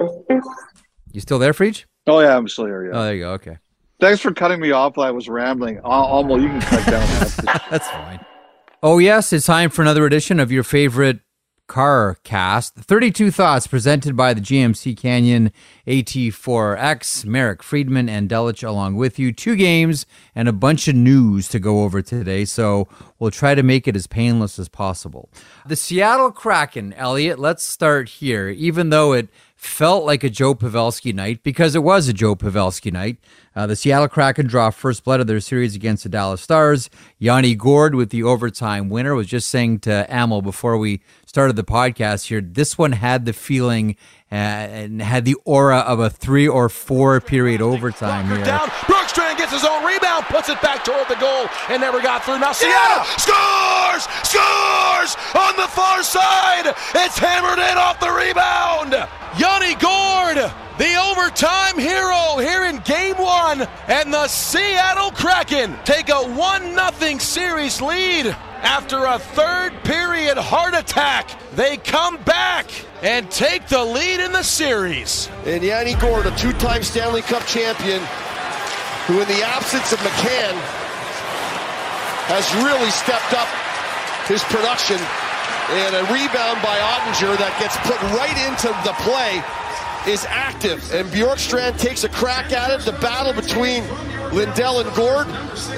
You still there, Freach? Oh yeah, I'm still here. Yeah. Oh, there you go. Okay. Thanks for cutting me off while I was rambling. Uh, um, Almost, you can cut down that. That's fine. Oh, yes, it's time for another edition of your favorite car cast. 32 Thoughts presented by the GMC Canyon AT4X. Marek Friedman and Delic along with you. Two games and a bunch of news to go over today, so we'll try to make it as painless as possible. The Seattle Kraken, Elliotte, let's start here. Even though it felt like a Joe Pavelski night because it was a Joe Pavelski night. Uh, the Seattle Kraken draw first blood of their series against the Dallas Stars. Yanni Gourde with the overtime winner was just saying to Amil before we started the podcast here, this one had the feeling uh, and had the aura of a three or four period overtime here. Down. Bjorkstrand gets his own rebound, puts it back toward the goal, and never got through. Now Seattle yeah! scores! Scores! On the far side! It's hammered in off the rebound! Yanni Gourde, the overtime hero here in game one, and the Seattle Kraken take a 1 0 series lead. After a third period heart attack, they come back and take the lead in the series. And Yanni Gourde, a two time Stanley Cup champion, who, in the absence of McCann, has really stepped up his production. And a rebound by Oettinger that gets put right into the play is active. And Bjorkstrand takes a crack at it. The battle between Lindell and Gourde.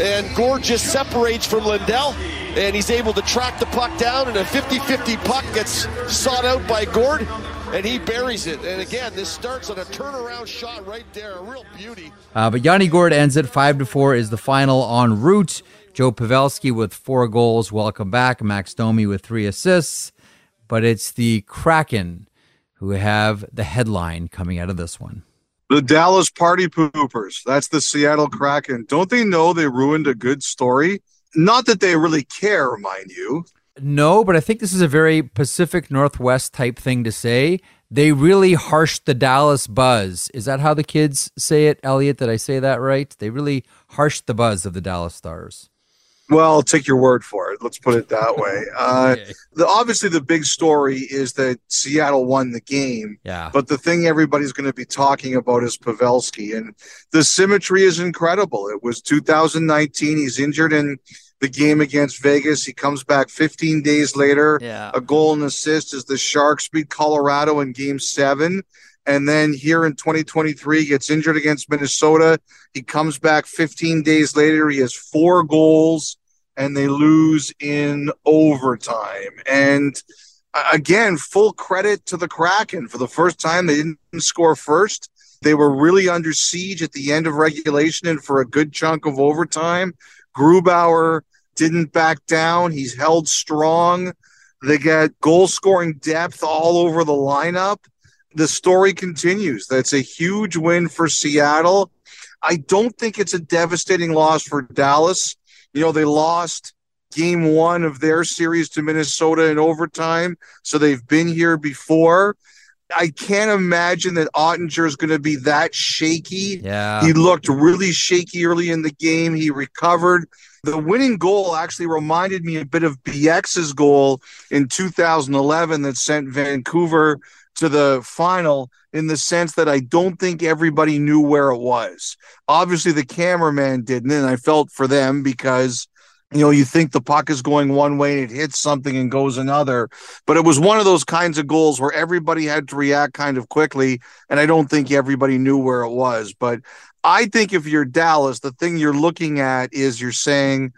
And Gourde just separates from Lindell and he's able to track the puck down, and a 50-50 puck gets sought out by Gourde, and he buries it. And again, this starts on a turnaround shot right there, a real beauty. Uh, but Yanni Gourde ends it five to four is the final en route. Joe Pavelski with four goals. Welcome back. Max Domi with three assists. But it's the Kraken who have the headline coming out of this one. The Dallas Party Poopers. That's the Seattle Kraken. Don't they know they ruined a good story? Not that they really care, mind you. No, but I think this is a very Pacific Northwest type thing to say. They really harshed the Dallas buzz. Is that how the kids say it, Elliotte? Did I say that right? They really harshed the buzz of the Dallas Stars. Well, I'll take your word for it. Let's put it that way. Uh, okay. the, obviously, the big story is that Seattle won the game. Yeah. But the thing everybody's going to be talking about is Pavelski, and the symmetry is incredible. It was 2019. He's injured in the game against Vegas. He comes back 15 days later. Yeah. A goal and assist as the Sharks beat Colorado in Game Seven. And then here in 2023, gets injured against Minnesota. He comes back 15 days later. He has four goals and they lose in overtime. And again, full credit to the Kraken. For the first time, they didn't score first. They were really under siege at the end of regulation and for a good chunk of overtime. Grubauer didn't back down. He's held strong. They got goal scoring depth all over the lineup. The story continues. That's a huge win for Seattle. I don't think it's a devastating loss for Dallas. You know, they lost game one of their series to Minnesota in overtime. So they've been here before. I can't imagine that Oettinger is going to be that shaky. Yeah. He looked really shaky early in the game. He recovered. The winning goal actually reminded me a bit of Bieksa's goal in 2011 that sent Vancouver to the final in the sense that I don't think everybody knew where it was. Obviously, the cameraman didn't, and I felt for them because you know, you think the puck is going one way and it hits something and goes another. But it was one of those kinds of goals where everybody had to react kind of quickly. And I don't think everybody knew where it was. But I think if you're Dallas, the thing you're looking at is you're saying,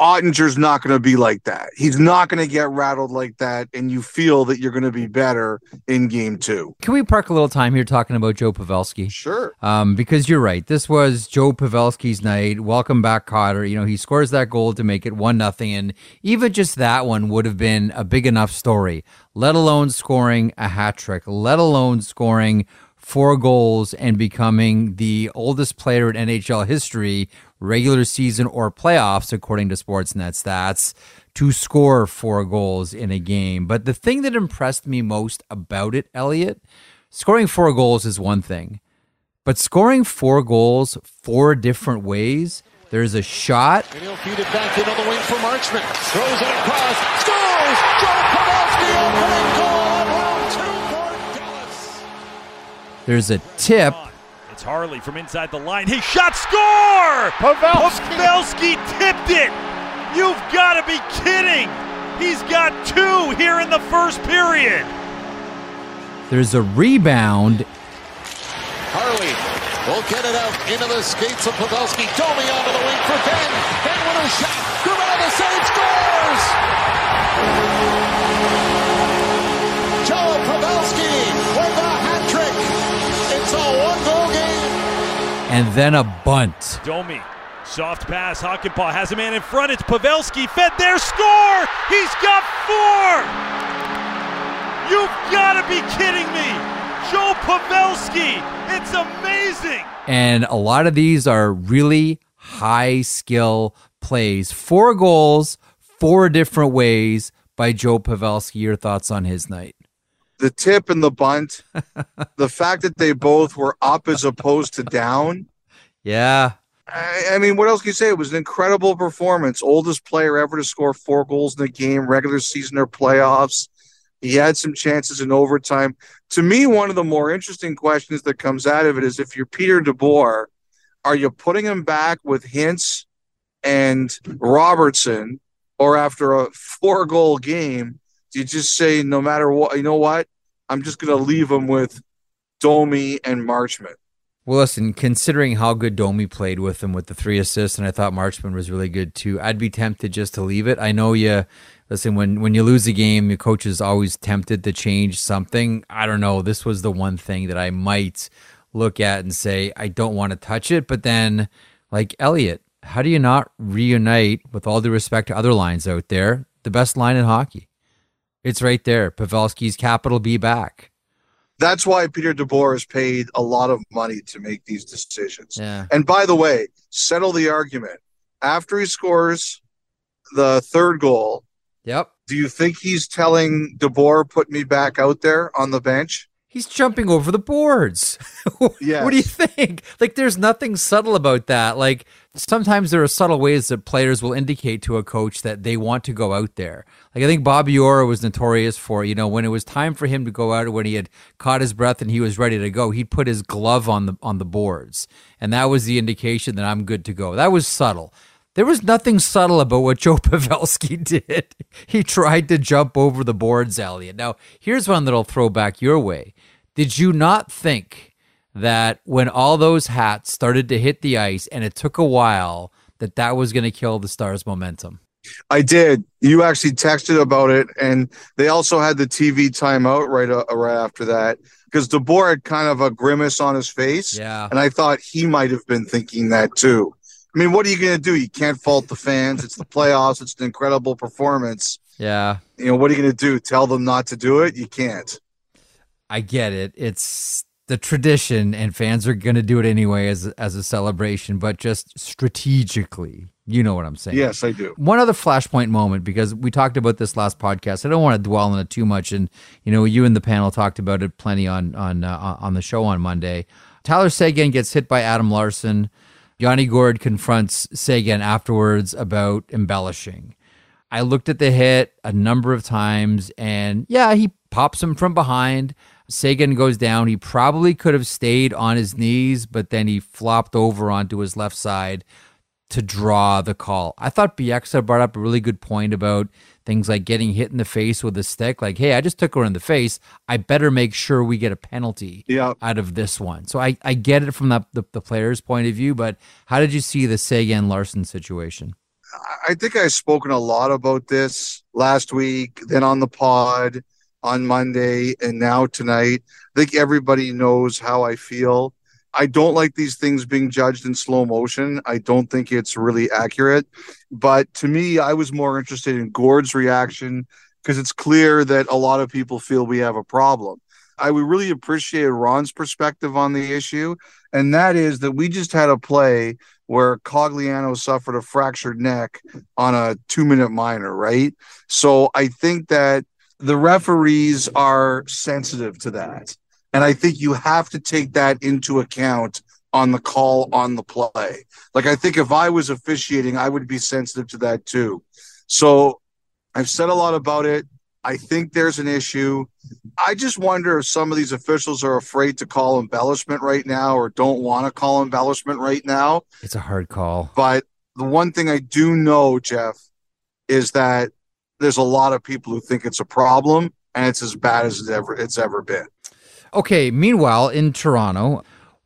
Oettinger's not going to be like that. He's not going to get rattled like that, and you feel that you're going to be better in game two. Can we park a little time here talking about Joe Pavelski? Sure. Um, because you're right. This was Joe Pavelski's night. Welcome back, Cotter. You know, he scores that goal to make it one nothing, and even just that one would have been a big enough story. Let alone scoring a hat trick. Let alone scoring four goals and becoming the oldest player in NHL history regular season or playoffs, according to Sportsnet stats, to score four goals in a game. But the thing that impressed me most about it, Elliotte, scoring four goals is one thing, but scoring four goals four different ways. There's a shot. And he'll feed it back in on the wing for Marchment. Throws it across. Scores! Joe Pavelski opening goal. There's a tip. It's Harley from inside the line. He shot score! Pavelski. Pavelski tipped it. You've got to be kidding. He's got two here in the first period. There's a rebound. Harley will get it out into the skates of Pavelski. Domi onto the wing for Benn. Benn with a shot. And then a bunt. Domi, soft pass. Hakanpää has a man in front. It's Pavelski. Fed there. Score! He's got four! You've got to be kidding me! Joe Pavelski! It's amazing! And a lot of these are really high skill plays. Four goals, four different ways by Joe Pavelski. Your thoughts on his night? The tip and the bunt, the fact that they both were up as opposed to down. Yeah. I, I mean, what else can you say? It was an incredible performance. Oldest player ever to score four goals in a game, regular season or playoffs. He had some chances in overtime. To me, one of the more interesting questions that comes out of it is if you're Peter DeBoer, are you putting him back with Hintz and Robertson, or after a four goal game, you just say, no matter what, you know what? I'm just going to leave him with Domi and Marchment. Well, listen, considering how good Domi played with him with the three assists, and I thought Marchment was really good too, I'd be tempted just to leave it. I know you listen when when you lose a game, your coach is always tempted to change something. I don't know. This was the one thing that I might look at and say I don't want to touch it. But then, like Elliotte, how do you not reunite with all due respect to other lines out there? The best line in hockey. It's right there. Pavelski's capital B back. That's why Peter DeBoer has paid a lot of money to make these decisions. Yeah. And by the way, settle the argument. After he scores the third goal, Yep. do you think he's telling DeBoer put me back out there on the bench? He's jumping over the boards. Yes. What do you think? Like, there's nothing subtle about that. Like, sometimes there are subtle ways that players will indicate to a coach that they want to go out there. Like, I think Bobby Orr was notorious for, you know, when it was time for him to go out, when he had caught his breath and he was ready to go, he'd put his glove on the on the boards, and that was the indication that I'm good to go. That was subtle. There was nothing subtle about what Joe Pavelski did. He tried to jump over the boards, Elliotte. Now, here's one that'll throw back your way. Did you not think that when all those hats started to hit the ice and it took a while, that that was going to kill the Stars' momentum? I did. You actually texted about it, and they also had the TV timeout right uh, right after that because DeBoer had kind of a grimace on his face, Yeah. and I thought he might have been thinking that too. I mean, what are you going to do? You can't fault the fans. It's the playoffs. It's an incredible performance. Yeah. You know, what are you going to do? Tell them not to do it? You can't. I get it. It's the tradition, and fans are going to do it anyway as as a celebration, but just strategically, you know what I'm saying? Yes, I do. One other flashpoint moment because we talked about this last podcast. I don't want to dwell on it too much, and you know, you and the panel talked about it plenty on on uh, on the show on Monday. Tyler Seguin gets hit by Adam Larsson. Yanni Gourde confronts Seguin afterwards about embellishing. I looked at the hit a number of times, and yeah, he pops him from behind. Seguin goes down. He probably could have stayed on his knees, but then he flopped over onto his left side to draw the call. I thought Bieksa brought up a really good point about things like getting hit in the face with a stick. Like, hey, I just took her in the face. I better make sure we get a penalty Yeah. out of this one. So I, I get it from the, the, the player's point of view, but how did you see the Seguin Larsson situation? I think I've spoken a lot about this last week, then on the pod on Monday, and now tonight. I think everybody knows how I feel. I don't like these things being judged in slow motion. I don't think it's really accurate. But to me, I was more interested in Gourde's reaction because it's clear that a lot of people feel we have a problem. I would really appreciate Ron's perspective on the issue, and that is that we just had a play where Cogliano suffered a fractured neck on a two minute minor, right? So I think that the referees are sensitive to that. And I think you have to take that into account on the call on the play. Like, I think if I was officiating, I would be sensitive to that too. So I've said a lot about it. I think there's an issue. I just wonder if some of these officials are afraid to call embellishment right now or don't want to call embellishment right now. It's a hard call. But the one thing I do know, Jeff, is that there's a lot of people who think it's a problem and it's as bad as it's ever it's ever been. Okay, meanwhile in Toronto,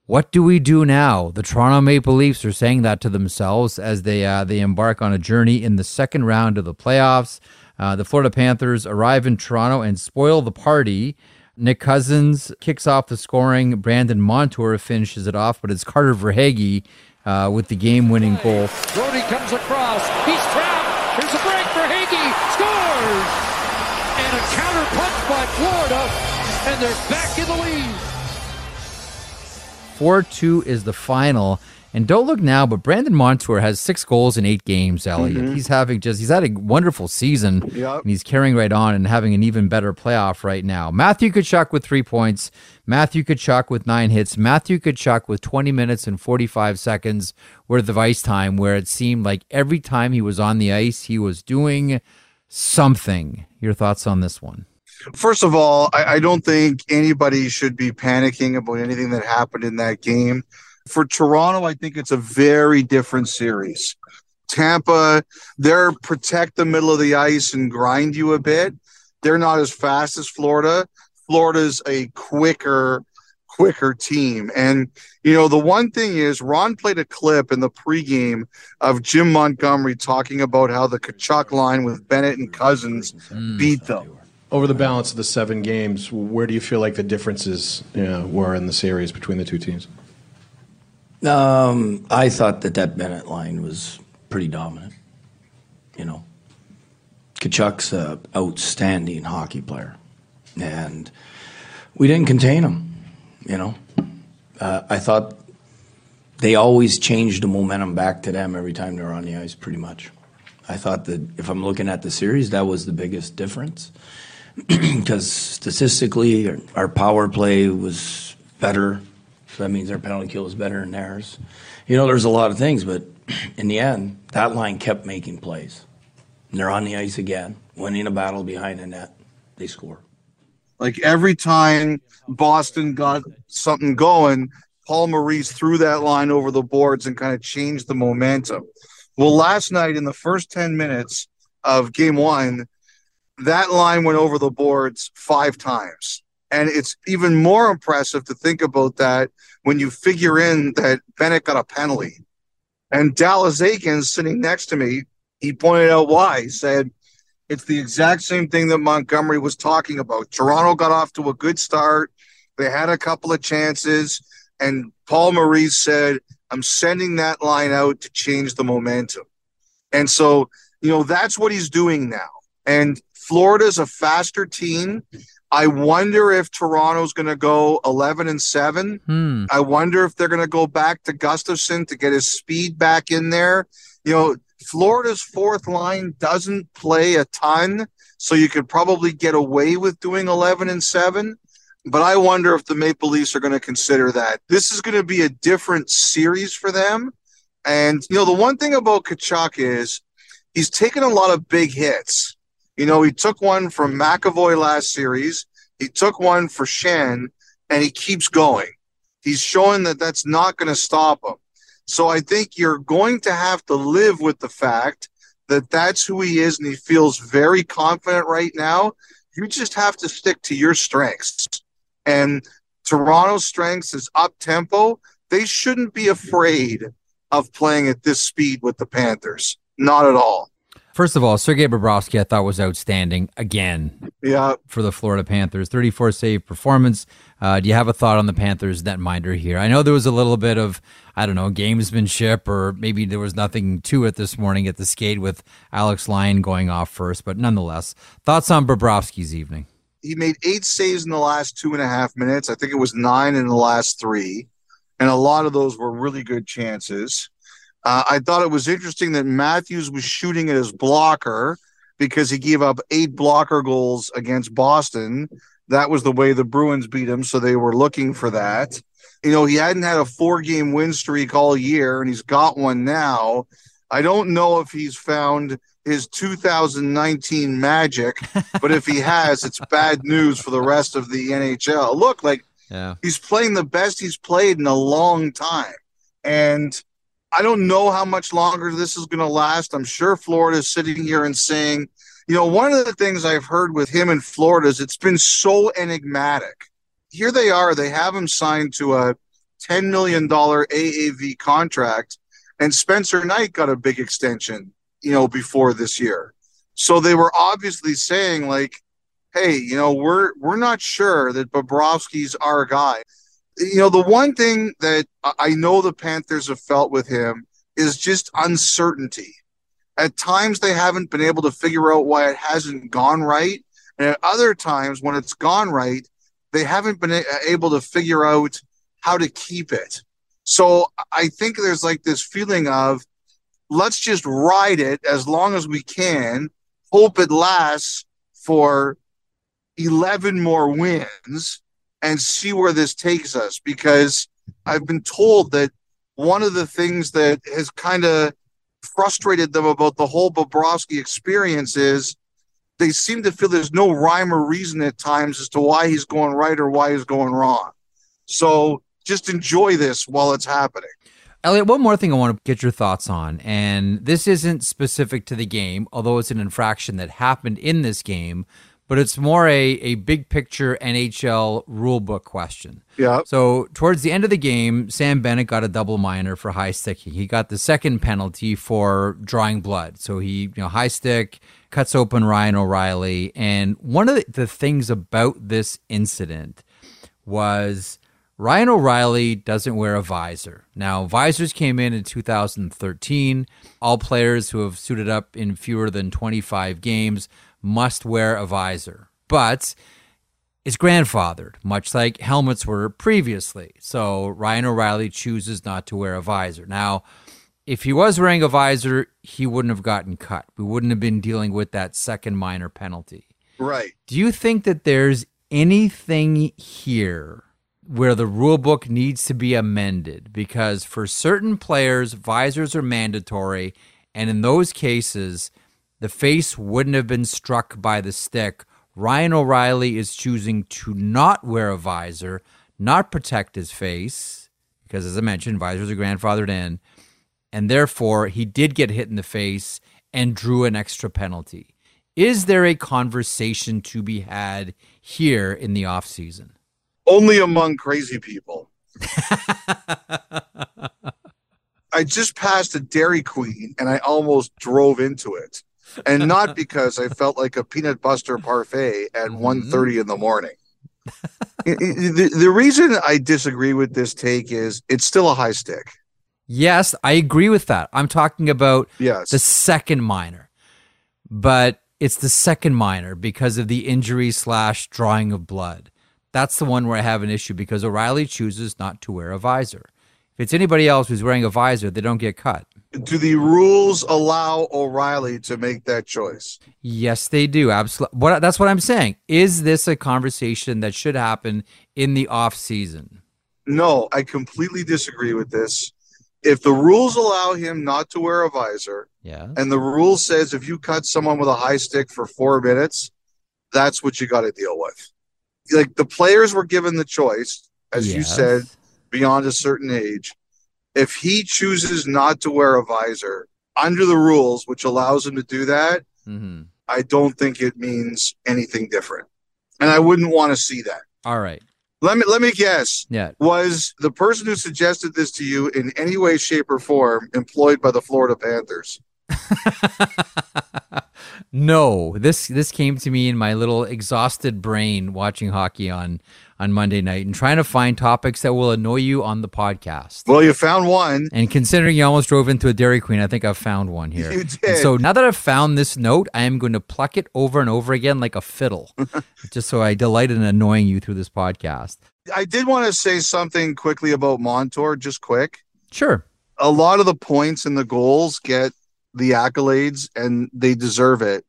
what do we do now? The Toronto Maple Leafs are saying that to themselves as they uh, they embark on a journey in the second round of the playoffs. Uh, the Florida Panthers arrive in Toronto and spoil the party. Nick Cousins kicks off the scoring. Brandon Montour finishes it off, but it's Carter Verhaeghe uh, with the game-winning goal. Brodie comes across. He's trapped. Here's a break. Verhaeghe scores, and a counter punch by Florida, and they're back in the lead. 4-2 is the final. And don't look now, but Brandon Montour has six goals in eight games, Elliotte. Mm-hmm. He's having just, he's had a wonderful season. Yep. And he's carrying right on and having an even better playoff right now. Matthew Tkachuk with three points. Matthew Tkachuk with nine hits. Matthew Tkachuk with 20 minutes and 45 seconds worth of ice time, where it seemed like every time he was on the ice, he was doing something. Your thoughts on this one? First of all, I, I don't think anybody should be panicking about anything that happened in that game. For Toronto, I think it's a very different series. Tampa, they're protect the middle of the ice and grind you a bit. They're not as fast as Florida. Florida's a quicker, quicker team. And, you know, the one thing is, Ron played a clip in the pregame of Jim Montgomery talking about how the Tkachuk line with Bennett and Cousins mm. beat them. Over the balance of the seven games, where do you feel like the differences you know, were in the series between the two teams? Um, I thought that that Bennett line was pretty dominant. You know, Tkachuk's a outstanding hockey player, and we didn't contain him. You know, uh, I thought they always changed the momentum back to them every time they were on the ice. Pretty much, I thought that if I'm looking at the series, that was the biggest difference because statistically, our power play was better so that means our penalty kill is better than theirs. You know, there's a lot of things, but in the end, that line kept making plays. And they're on the ice again, winning a battle behind the net. They score. Like every time Boston got something going, Paul Maurice threw that line over the boards and kind of changed the momentum. Well, last night in the first 10 minutes of game one, that line went over the boards five times. And it's even more impressive to think about that when you figure in that Bennett got a penalty. And Dallas Eakins sitting next to me, he pointed out why. He said, it's the exact same thing that Montgomery was talking about. Toronto got off to a good start. They had a couple of chances. And Paul Maurice said, I'm sending that line out to change the momentum. And so, you know, that's what he's doing now. And Florida's a faster team. I wonder if Toronto's going to go 11 and 7. Hmm. I wonder if they're going to go back to Gustafsson to get his speed back in there. You know, Florida's fourth line doesn't play a ton, so you could probably get away with doing 11 and 7. But I wonder if the Maple Leafs are going to consider that. This is going to be a different series for them. And, you know, the one thing about Tkachuk is he's taken a lot of big hits. You know, he took one from McAvoy last series. He took one for Schenn, and he keeps going. He's showing that that's not going to stop him. So I think you're going to have to live with the fact that that's who he is, and he feels very confident right now. You just have to stick to your strengths. And Toronto's strengths is up tempo. They shouldn't be afraid of playing at this speed with the Panthers. Not at all. First of all, Sergei Bobrovsky I thought was outstanding again. Yeah. For the Florida Panthers, 34 save performance. Uh, do you have a thought on the Panthers netminder here? I know there was a little bit of I don't know gamesmanship, or maybe there was nothing to it this morning at the skate with Alex Lyon going off first, but nonetheless, thoughts on Bobrovsky's evening? He made eight saves in the last two and a half minutes. I think it was nine in the last three, and a lot of those were really good chances. Uh, I thought it was interesting that Matthews was shooting at his blocker because he gave up eight blocker goals against Boston. That was the way the Bruins beat him, so they were looking for that. You know, he hadn't had a four game win streak all year, and he's got one now. I don't know if he's found his 2019 magic, but if he has, it's bad news for the rest of the NHL. Look, like Yeah. he's playing the best he's played in a long time. And I don't know how much longer this is going to last. I'm sure Florida is sitting here and saying, you know, one of the things I've heard with him in Florida is it's been so enigmatic. Here they are, they have him signed to a $10 million AAV contract, and Spencer Knight got a big extension, you know, before this year. So they were obviously saying, like, hey, you know, we're we're not sure that Bobrovsky's our guy. You know, the one thing that I- know the Panthers have felt with him is just uncertainty. At times they haven't been able to figure out why it hasn't gone right, and at other times when it's gone right, they haven't been able to figure out how to keep it. So I think there's like this feeling of let's just ride it as long as we can, hope it lasts for 11 more wins and see where this takes us because I've been told that one of the things that has kind of frustrated them about the whole Bobrovsky experience is they seem to feel there's no rhyme or reason at times as to why he's going right or why he's going wrong. So just enjoy this while it's happening. Elliotte, one more thing I want to get your thoughts on, and this isn't specific to the game, although it's an infraction that happened in this game, but it's more a, a big picture NHL rulebook question. Yeah. So towards the end of the game, Sam Bennett got a double minor for high sticking. He got the second penalty for drawing blood. So he, you know, high stick cuts open Ryan O'Reilly. And one of the, the things about this incident was Ryan O'Reilly doesn't wear a visor. Now, visors came in in 2013. All players who have suited up in fewer than 25 games must wear a visor. But is grandfathered, much like helmets were previously. So Ryan O'Reilly chooses not to wear a visor. Now, if he was wearing a visor, he wouldn't have gotten cut. We wouldn't have been dealing with that second minor penalty. Right. Do you think that there's anything here where the rule book needs to be amended? Because for certain players, visors are mandatory. And in those cases, the face wouldn't have been struck by the stick. Ryan O'Reilly is choosing to not wear a visor, not protect his face, because as I mentioned, visors are grandfathered in, and therefore he did get hit in the face and drew an extra penalty. Is there a conversation to be had here in the offseason? Only among crazy people. I just passed a Dairy Queen and I almost drove into it. And not because I felt like a peanut butter parfait at mm-hmm. 1.30 in the morning. The, the reason I disagree with this take is it's still a high stick. Yes, I agree with that. I'm talking about Yes. the second minor, but it's the second minor because of the injury slash drawing of blood. That's the one where I have an issue because O'Reilly chooses not to wear a visor. If it's anybody else who's wearing a visor, they don't get cut. Do the rules allow O'Reilly to make that choice? Yes, they do. Absolutely. What that's what I'm saying. Is this a conversation that should happen in the off season? No, I completely disagree with this. If the rules allow him not to wear a visor, Yeah. and the rule says if you cut someone with a high stick for four minutes, that's what you got to deal with. Like the players were given the choice, as you said, beyond a certain age. If he chooses not to wear a visor under the rules, which allows him to do that, hmm I don't think it means anything different. And I wouldn't want to see that. All right. Let me let me guess. Yeah. Was the person who suggested this to you in any way, shape, or form employed by the Florida Panthers? no, this this came to me in my little exhausted brain watching hockey on on Monday night and trying to find topics that will annoy you on the podcast. Well, you found one. And considering you almost drove into a Dairy Queen, I think I've found one here. You And did. so now that I've found this note, I am going to pluck it over and over again like a fiddle, just so I delight in annoying you through this podcast. I did want to say something quickly about Montour, just quick. Sure. A lot of the points and the goals get the accolades, and they deserve it.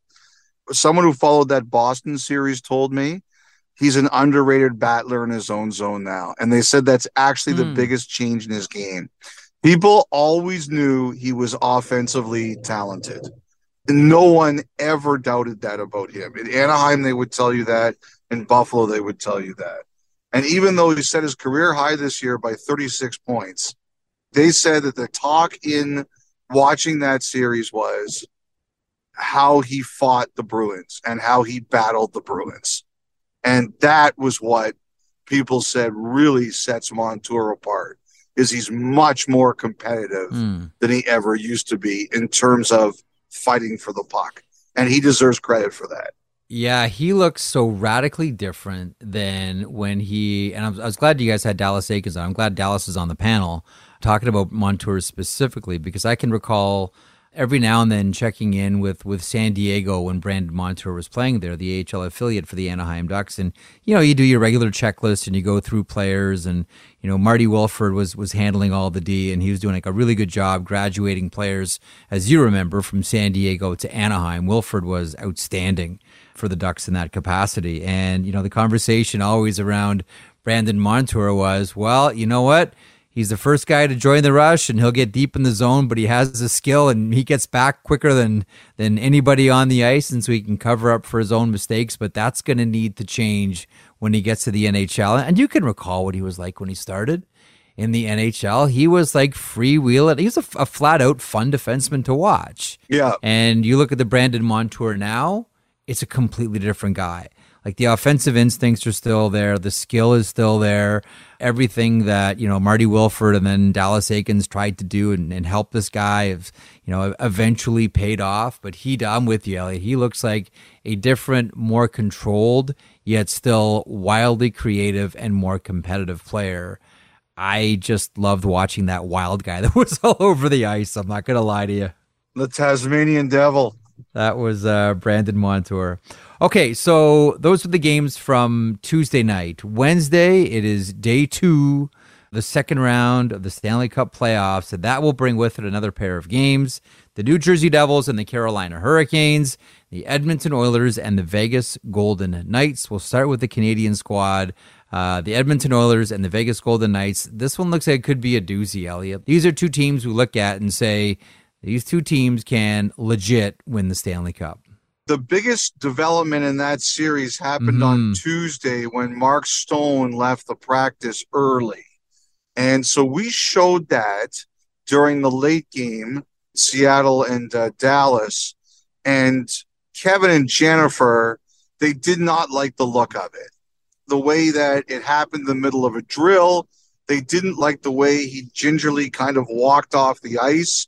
Someone who followed that Boston series told me he's an underrated battler in his own zone now. And they said that's actually the Hmm. biggest change in his game. People always knew he was offensively talented. No one ever doubted that about him. In Anaheim, they would tell you that. In Buffalo, they would tell you that. And even though he set his career high this year by 36 points, they said that the talk in watching that series was how he fought the Bruins and how he battled the Bruins. And that was what people said really sets Montour apart is he's much more competitive mm. than he ever used to be in terms of fighting for the puck. And he deserves credit for that. Yeah, he looks so radically different than when he. And I was, I was glad you guys had Dallas Eakins on. I'm glad Dallas is on the panel talking about Montour specifically because I can recall every now and then checking in with, with San Diego when Brandon Montour was playing there, the AHL affiliate for the Anaheim Ducks. And, you know, you do your regular checklist and you go through players and, you know, Marty Wilford was, was handling all the D and he was doing like a really good job graduating players, as you remember, from San Diego to Anaheim. Wilford was outstanding for the Ducks in that capacity. And, you know, the conversation always around Brandon Montour was, well, you know what? He's the first guy to join the rush and he'll get deep in the zone, but he has the skill and he gets back quicker than than anybody on the ice and so he can cover up for his own mistakes, but that's going to need to change when he gets to the NHL. And you can recall what he was like when he started in the NHL. He was like freewheeling. He was a, a flat out fun defenseman to watch. Yeah. And you look at the Brandon Montour now, it's a completely different guy. Like the offensive instincts are still there, the skill is still there. Everything that you know Marty Wilford and then Dallas Eakins tried to do and, and help this guy have you know eventually paid off. But he, I'm with you, Elliotte. He looks like a different, more controlled, yet still wildly creative and more competitive player. I just loved watching that wild guy that was all over the ice. I'm not gonna lie to you. The Tasmanian Devil. That was uh, Brandon Montour. Okay, so those are the games from Tuesday night. Wednesday, it is day two, the second round of the Stanley Cup playoffs. And that will bring with it another pair of games the New Jersey Devils and the Carolina Hurricanes, the Edmonton Oilers and the Vegas Golden Knights. We'll start with the Canadian squad. Uh, the Edmonton Oilers and the Vegas Golden Knights. This one looks like it could be a doozy, Elliotte. These are two teams we look at and say these two teams can legit win the Stanley Cup. The biggest development in that series happened mm-hmm. on Tuesday when Mark Stone left the practice early. And so we showed that during the late game, Seattle and uh, Dallas. And Kevin and Jennifer, they did not like the look of it. The way that it happened in the middle of a drill, they didn't like the way he gingerly kind of walked off the ice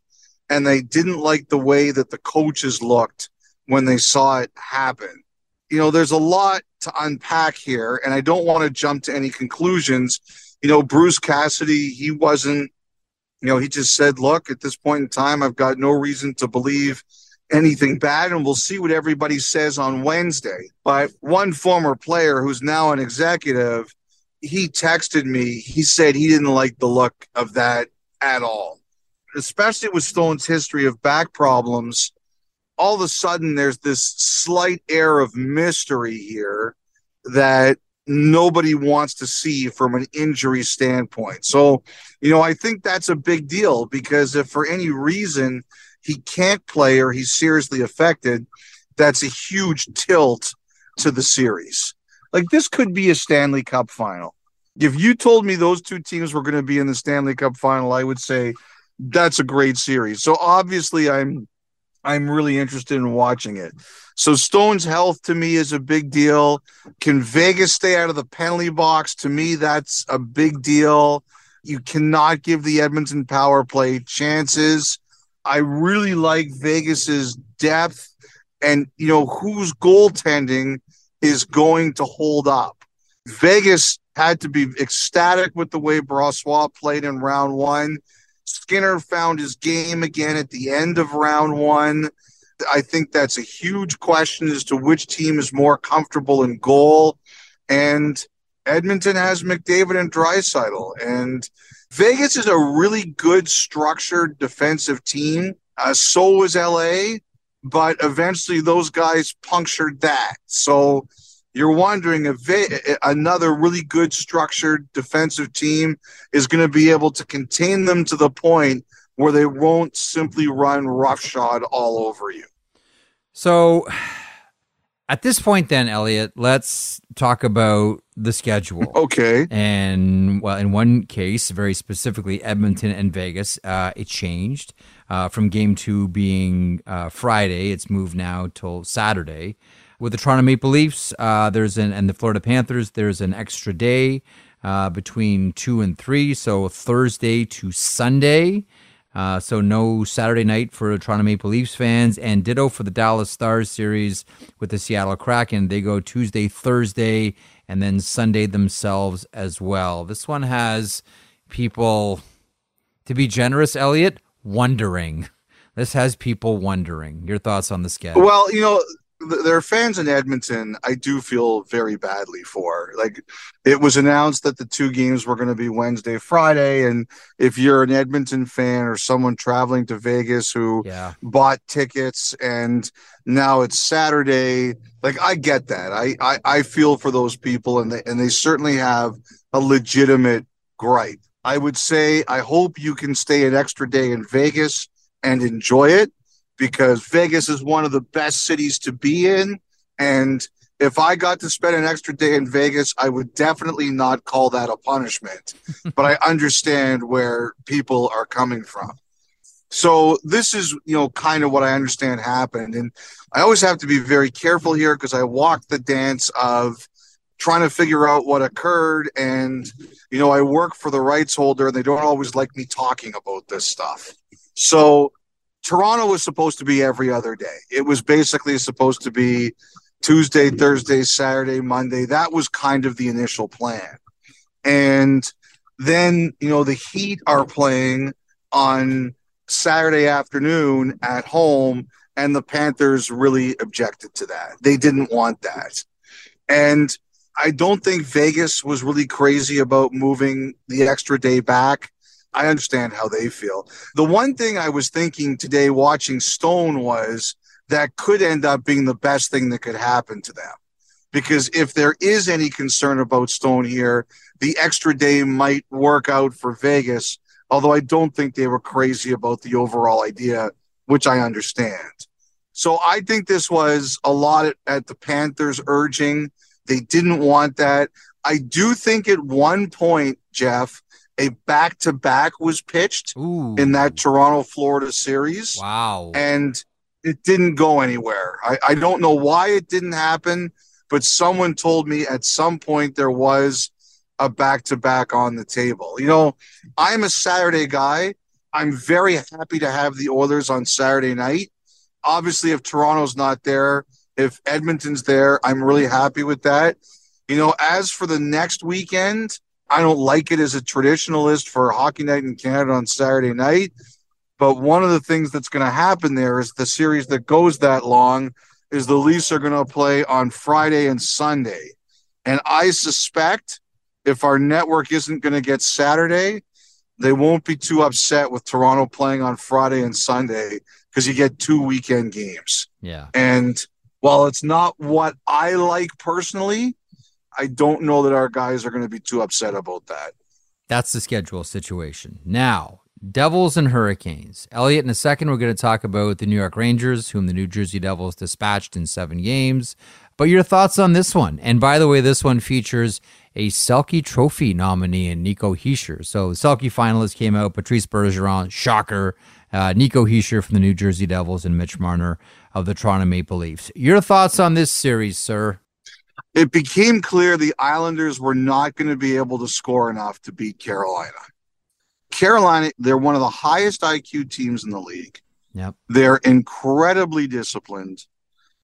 and they didn't like the way that the coaches looked when they saw it happen. You know, there's a lot to unpack here, and I don't want to jump to any conclusions. You know, Bruce Cassidy, he wasn't, you know, he just said, look, at this point in time, I've got no reason to believe anything bad, and we'll see what everybody says on Wednesday. But one former player who's now an executive, he texted me. He said he didn't like the look of that at all especially with Stone's history of back problems, all of a sudden there's this slight air of mystery here that nobody wants to see from an injury standpoint. So, you know, I think that's a big deal because if for any reason he can't play or he's seriously affected, that's a huge tilt to the series. Like this could be a Stanley Cup final. If you told me those two teams were going to be in the Stanley Cup final, I would say that's a great series. So obviously, I'm I'm really interested in watching it. So Stone's health to me is a big deal. Can Vegas stay out of the penalty box? To me, that's a big deal. You cannot give the Edmonton power play chances. I really like Vegas's depth and you know whose goaltending is going to hold up. Vegas had to be ecstatic with the way Brossoit played in round one. Skinner found his game again at the end of round one. I think that's a huge question as to which team is more comfortable in goal. And Edmonton has McDavid and Draisaitl. And Vegas is a really good structured defensive team. Uh, so was LA, but eventually those guys punctured that. So you're wondering if Va- another really good structured defensive team is going to be able to contain them to the point where they won't simply run roughshod all over you. So at this point, then, Elliotte, let's talk about the schedule. Okay. And well, in one case, very specifically, Edmonton and Vegas, uh, it changed uh, from game two being uh, Friday. It's moved now till Saturday. With the Toronto Maple Leafs, uh, there's an and the Florida Panthers, there's an extra day uh, between two and three, so Thursday to Sunday. Uh, so no Saturday night for Toronto Maple Leafs fans, and ditto for the Dallas Stars series with the Seattle Kraken. They go Tuesday, Thursday, and then Sunday themselves as well. This one has people, to be generous, Elliotte, wondering. This has people wondering. Your thoughts on the schedule? Well, you know, there are fans in Edmonton I do feel very badly for. Like it was announced that the two games were going to be Wednesday, Friday, and if you're an Edmonton fan or someone traveling to Vegas who yeah. bought tickets and now it's Saturday, like I get that. I I, I feel for those people and they and they certainly have a legitimate gripe. I would say I hope you can stay an extra day in Vegas and enjoy it because Vegas is one of the best cities to be in. And if I got to spend an extra day in Vegas, I would definitely not call that a punishment. but I understand where people are coming from. So this is, you know, kind of what I understand happened. And I always have to be very careful here because I walk the dance of trying to figure out what occurred. And, you know, I work for the rights holder and they don't always like me talking about this stuff. So Toronto was supposed to be every other day. It was basically supposed to be Tuesday, Thursday, Saturday, Monday. That was kind of the initial plan. And then, you know, the Heat are playing on Saturday afternoon at home, and the Panthers really objected to that. They didn't want that. And I don't think Vegas was really crazy about moving the extra day back. I understand how they feel. The one thing I was thinking today watching Stone was that could end up being the best thing that could happen to them. Because if there is any concern about Stone here, the extra day might work out for Vegas, although I don't think they were crazy about the overall idea, which I understand. So I think this was a lot at, the Panthers urging. They didn't want that. I do think at one point, Jeff, a back to back was pitched Ooh. in that Toronto Florida series. Wow. And it didn't go anywhere. I, I don't know why it didn't happen, but someone told me at some point there was a back to back on the table. You know, I'm a Saturday guy. I'm very happy to have the Oilers on Saturday night. Obviously, if Toronto's not there, if Edmonton's there, I'm really happy with that. You know, as for the next weekend, I don't like it as a traditionalist for Hockey Night in Canada on Saturday night. But one of the things that's going to happen there is the series that goes that long is the Leafs are going to play on Friday and Sunday. And I suspect if our network isn't going to get Saturday, they won't be too upset with Toronto playing on Friday and Sunday because you get two weekend games. Yeah. And while it's not what I like personally, I don't know that our guys are going to be too upset about that. That's the schedule situation. Now, Devils and Hurricanes. Elliotte, in a second, we're going to talk about the New York Rangers, whom the New Jersey Devils dispatched in seven games. But your thoughts on this one? And by the way, this one features a Selke Trophy nominee in Nico Hischier. So the Selke finalist came out Patrice Bergeron, shocker. Uh, Nico Hischier from the New Jersey Devils and Mitch Marner of the Toronto Maple Leafs. Your thoughts on this series, sir? It became clear the Islanders were not going to be able to score enough to beat Carolina. Carolina, they're one of the highest IQ teams in the league. Yep. They're incredibly disciplined.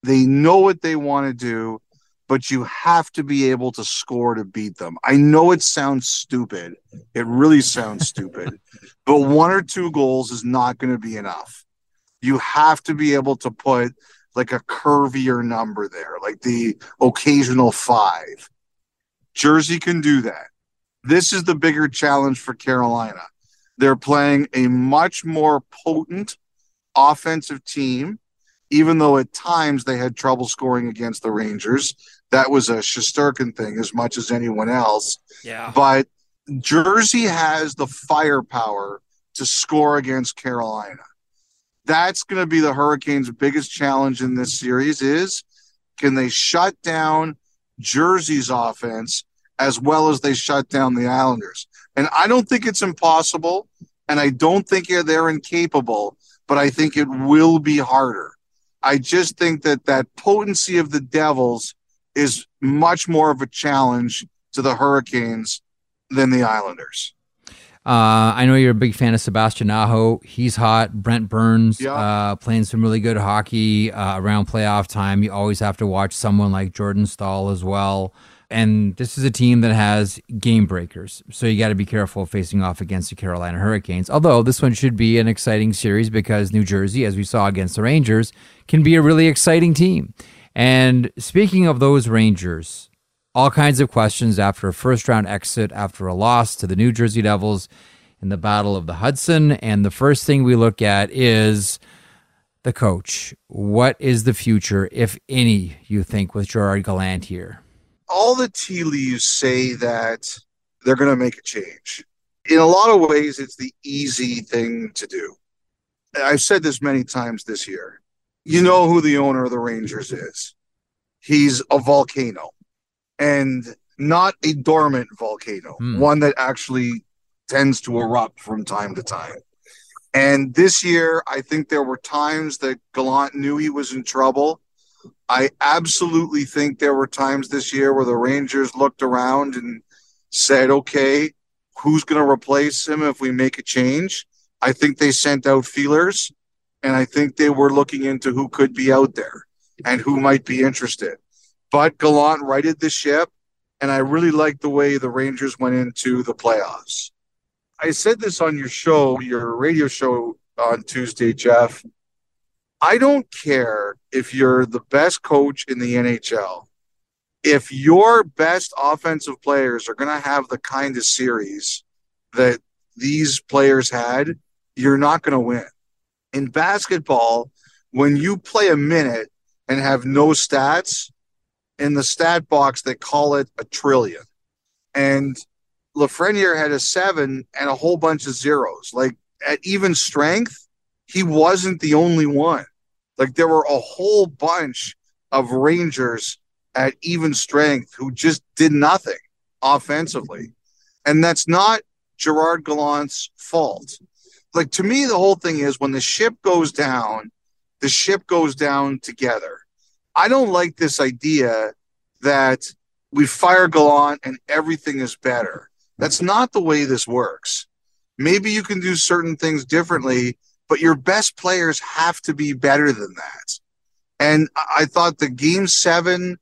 They know what they want to do, but you have to be able to score to beat them. I know it sounds stupid. It really sounds stupid, but one or two goals is not going to be enough. You have to be able to put like a curvier number there, like the occasional five. Jersey can do that. This is the bigger challenge for Carolina. They're playing a much more potent offensive team. even though at times they had trouble scoring against the Rangers. That was a Shesterkin thing as much as anyone else. Yeah. But Jersey has the firepower to score against Carolina. That's going to be the Hurricanes' biggest challenge in this series is can they shut down Jersey's offense as well as they shut down the Islanders? And I don't think it's impossible and I don't think they're incapable, but I think it will be harder. I just think that that potency of the Devils is much more of a challenge to the Hurricanes than the Islanders. Uh, I know you're a big fan of Sebastian Aho. He's hot. Brent Burns Yeah. uh, playing some really good hockey uh, around playoff time. You always have to watch someone like Jordan Staal as well. And this is a team that has game breakers. So you got to be careful facing off against the Carolina Hurricanes. Although this one should be an exciting series because New Jersey, as we saw against the Rangers, can be a really exciting team. And speaking of those Rangers, all kinds of questions after a first round exit, after a loss to the New Jersey Devils in the Battle of the Hudson. And the first thing we look at is the coach. What is the future, if any, you think, with Gerard Gallant here? all the tea leaves say that they're going to make a change. In a lot of ways, it's the easy thing to do. I've said this many times this year. You know who the owner of the Rangers is. He's a volcano and not a dormant volcano, Hmm. one that actually tends to erupt from time to time. And this year, I think there were times that Gallant knew he was in trouble. I absolutely think there were times this year where the Rangers looked around and said, okay, who's going to replace him if we make a change? I think they sent out feelers and I think they were looking into who could be out there and who might be interested. But Gallant righted the ship, and I really like the way the Rangers went into the playoffs. I said this on your show, your radio show on Tuesday, Jeff. I don't care if you're the best coach in the NHL. If your best offensive players are going to have the kind of series that these players had, you're not going to win. In basketball, when you play a minute and have no stats, in the stat box, they call it a trillion. And Lafreniere had a seven and a whole bunch of zeros. Like at even strength, he wasn't the only one. Like there were a whole bunch of Rangers at even strength who just did nothing offensively. And that's not Gerard Gallant's fault. Like to me, the whole thing is when the ship goes down, the ship goes down together. I don't like this idea that we fire Gallant and everything is better. That's not the way this works. Maybe you can do certain things differently, but your best players have to be better than that. And I thought the game seven,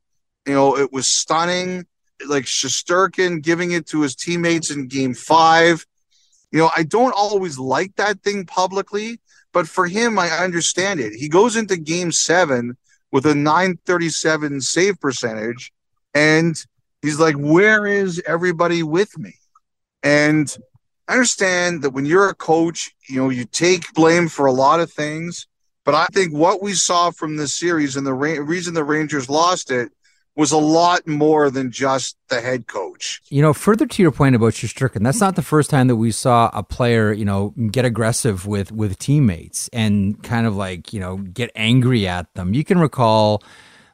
you know, it was stunning. Like Shesterkin giving it to his teammates in game five. You know, I don't always like that thing publicly, but for him, I understand it. He goes into game seven with a 937 save percentage, and he's like, Where is everybody with me? And I understand that when you're a coach, you know, you take blame for a lot of things. But I think what we saw from this series and the reason the Rangers lost it was a lot more than just the head coach. You know, further to your point about Shesterkin, that's not the first time that we saw a player, you know, get aggressive with with teammates and kind of like, you know, get angry at them. You can recall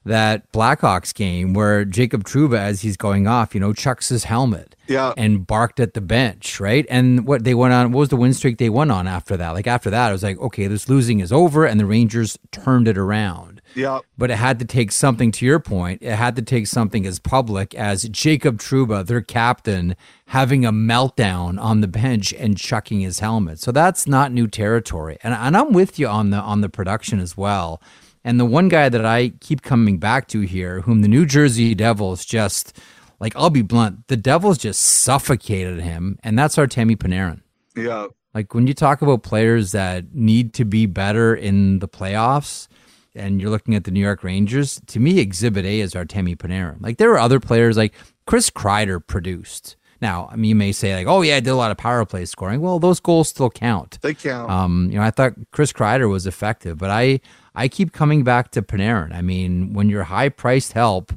that Blackhawks game where Jacob Trouba, as he's going off, you know, chucks his helmet Yeah. and barked at the bench, right? And what they went on, what was the win streak they went on after that? Like after that, it was like, okay, this losing is over, and the Rangers turned it around Yeah. but it had to take something to your point it had to take something as public as jacob trouba their captain having a meltdown on the bench and chucking his helmet so that's not new territory and, and i'm with you on the on the production as well and the one guy that i keep coming back to here whom the new jersey devils just like i'll be blunt the devils just suffocated him and that's artemi panarin Yeah. like when you talk about players that need to be better in the playoffs, and you're looking at the New York Rangers, to me, Exhibit A is Artemi Panarin. Like there are other players like Chris Kreider produced. Now, I mean, you may say like, oh yeah, I did a lot of power play scoring. Well, those goals still count. They count. Um, you know, I thought Chris Kreider was effective, but I I keep coming back to Panarin. I mean, when your high priced help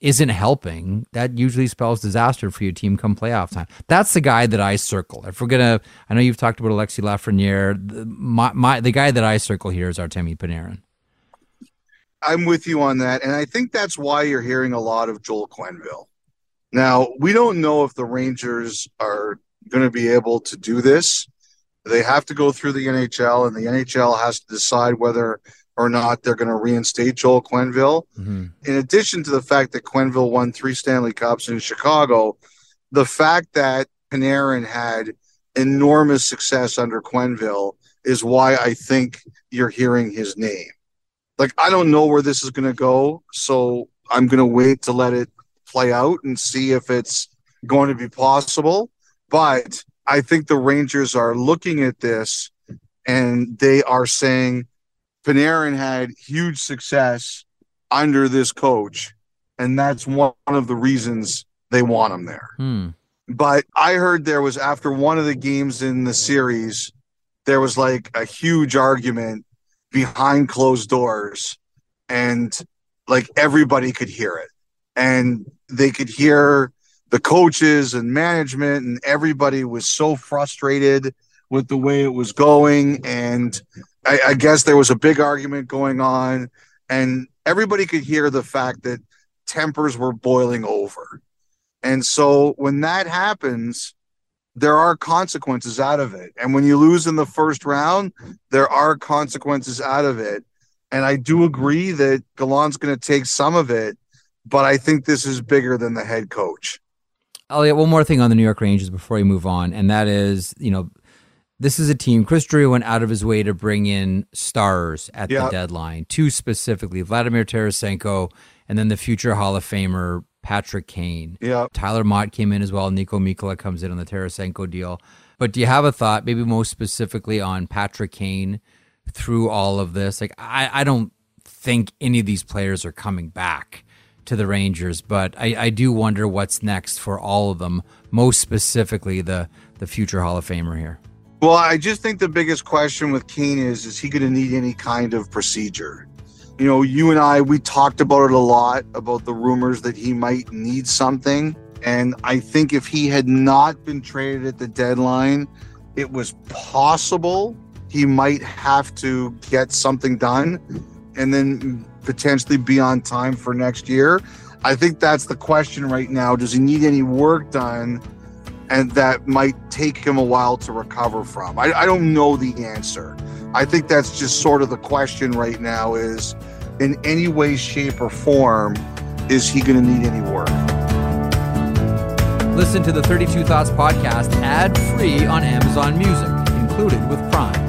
isn't helping, that usually spells disaster for your team come playoff time. That's the guy that I circle. If we're gonna, I know you've talked about Alexi Lafreniere. The, my, my, the guy that I circle here is Artemi Panarin. I'm with you on that, and I think that's why you're hearing a lot of Joel Quenneville. Now we don't know if the Rangers are going to be able to do this. They have to go through the NHL, and the NHL has to decide whether or not they're going to reinstate Joel Quenneville. Mm-hmm. In addition to the fact that Quenneville won three Stanley Cups in Chicago, the fact that Panarin had enormous success under Quenneville is why I think you're hearing his name. Like, I don't know where this is going to go, so I'm going to wait to let it play out and see if it's going to be possible. But I think the Rangers are looking at this and they are saying, Panarin had huge success under this coach, and that's one of the reasons they want him there. Hmm. But I heard there was after one of the games in the series, there was like a huge argument behind closed doors, and like everybody could hear it, and they could hear the coaches and management, and everybody was so frustrated with the way it was going, and I, I guess there was a big argument going on, and everybody could hear the fact that tempers were boiling over. And so when that happens, there are consequences out of it. And when you lose in the first round, there are consequences out of it. And I do agree that Gallant's going to take some of it, but I think this is bigger than the head coach. Elliotte, one more thing on the New York Rangers before we move on, and that is, you know, this is a team. Chris Drury went out of his way to bring in stars at the deadline, two specifically Vladimir Tarasenko and then the future Hall of Famer Patrick Kane. Yeah. Tyler Motte came in as well. Niko Mikkola comes in on the Tarasenko deal. But do you have a thought, maybe most specifically on Patrick Kane through all of this? Like, I, I don't think any of these players are coming back to the Rangers, but I, I do wonder what's next for all of them, most specifically the the future Hall of Famer here. Well, I just think the biggest question with Kane is is he going to need any kind of procedure? You know, you and I we talked about it a lot about the rumors that he might need something, and I think if he had not been traded at the deadline, it was possible he might have to get something done and then potentially be on time for next year. I think that's the question right now. Does he need any work done? And that might take him a while to recover from. I, I don't know the answer. I think that's just sort of the question right now is in any way, shape, or form, is he going to need any work? Listen to the 32 Thoughts podcast ad free on Amazon Music, included with Prime.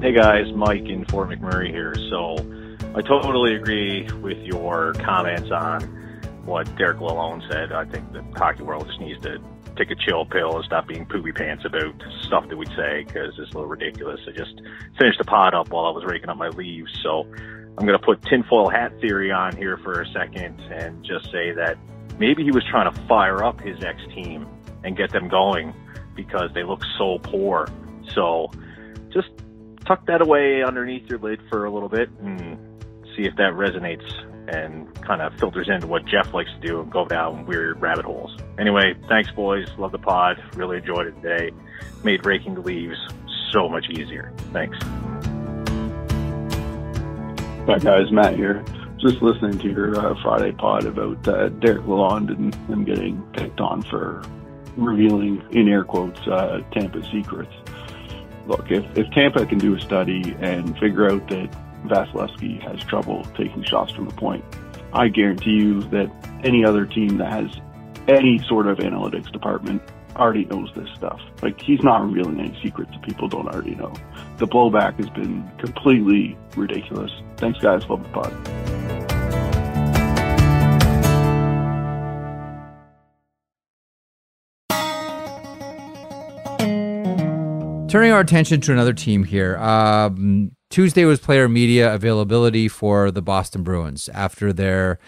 Hey guys, Mike in Fort McMurray here. So I totally agree with your comments on what Derek Lalonde said. I think the hockey world just needs to take a chill pill and stop being poopy pants about stuff that we'd say because it's a little ridiculous. I just finished the pod up while I was raking up my leaves. So I'm going to put tinfoil hat theory on here for a second and just say that maybe he was trying to fire up his ex team and get them going because they look so poor. So just tuck that away underneath your lid for a little bit and see if that resonates and kind of filters into what Jeff likes to do and go down weird rabbit holes. Anyway, thanks, boys. Love the pod. Really enjoyed it today. Made raking the leaves so much easier. Thanks. Hi, guys. Matt here. Just listening to your uh, Friday pod about uh, Derek Lalonde and him getting picked on for revealing, in air quotes, uh, Tampa secrets. Look, if, if Tampa can do a study and figure out that Vasilevskiy has trouble taking shots from the point. I guarantee you that any other team that has any sort of analytics department already knows this stuff. Like he's not revealing any secrets that people don't already know. The blowback has been completely ridiculous. Thanks guys, love the pod. Turning our attention to another team here. Um, Tuesday was player media availability for the Boston Bruins after their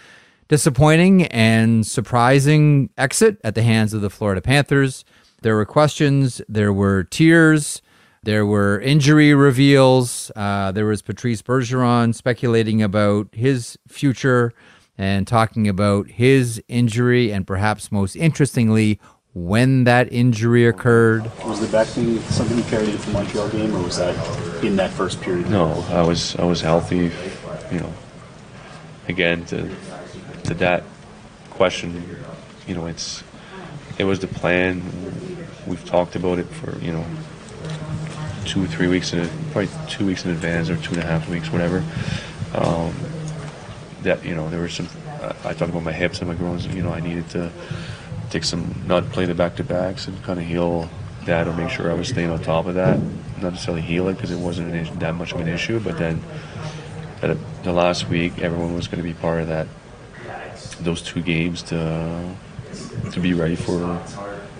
disappointing and surprising exit at the hands of the Florida Panthers. There were questions, there were tears, There were injury reveals. Uh, there was Patrice Bergeron speculating about his future and talking about his injury, and perhaps most interestingly, when that injury occurred. Was the back thing something you carried into the Montreal game, or was that in that first period? No, I was I was healthy. You know, again to to that question, you know, it's it was the plan. We've talked about it for you know two or three weeks in probably two weeks in advance or two and a half weeks, whatever. Um, that you know there were some. I talked about my hips and my groins. You know, I needed to take some not play the back to backs and kind of heal that or make sure I was staying on top of that. Not necessarily heal it because it wasn't issue, that much of an issue, but then at the last week, everyone was going to be part of that. Those two games to to be ready for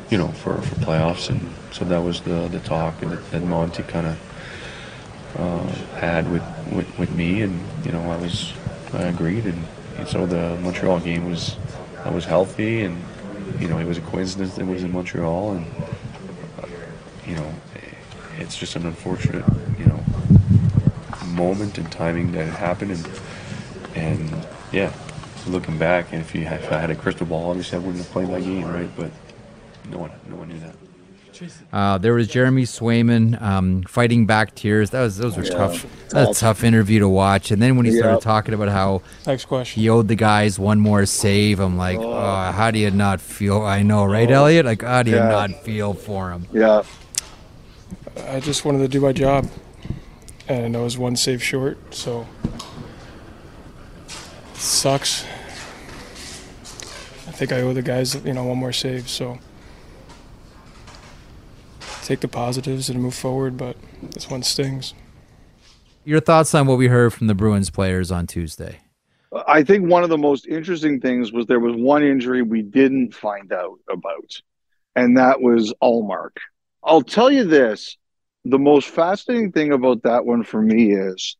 you know for, for playoffs, and so that was the the talk that, that Monty kind of uh, had with, with with me, and you know I was I agreed, and, and so the Montreal game was I was healthy and you know, it was a coincidence that it was in Montreal, and uh, you know, it's just an unfortunate, you know, moment and timing that it happened, and and yeah, looking back, and if you if I had a crystal ball, obviously I wouldn't have played that game, right? But no one, no one knew that. Uh, there was Jeremy Swayman um, fighting back tears. That was those were yeah, tough. That's a tough interview to watch. And then when he started talking about how next question he owed the guys one more save, I'm like, oh, oh how do you not feel? I know, right, oh. Elliotte? Like, how do you yeah. not feel for him? Yeah. I just wanted to do my job, and I was one save short, so sucks. I think I owe the guys, you know, one more save. So take the positives and move forward, but this one stings. Your thoughts on what we heard from the Bruins players on Tuesday? I think one of the most interesting things was there was one injury we didn't find out about, and that was Ullmark. I'll tell you this the most fascinating thing about that one for me is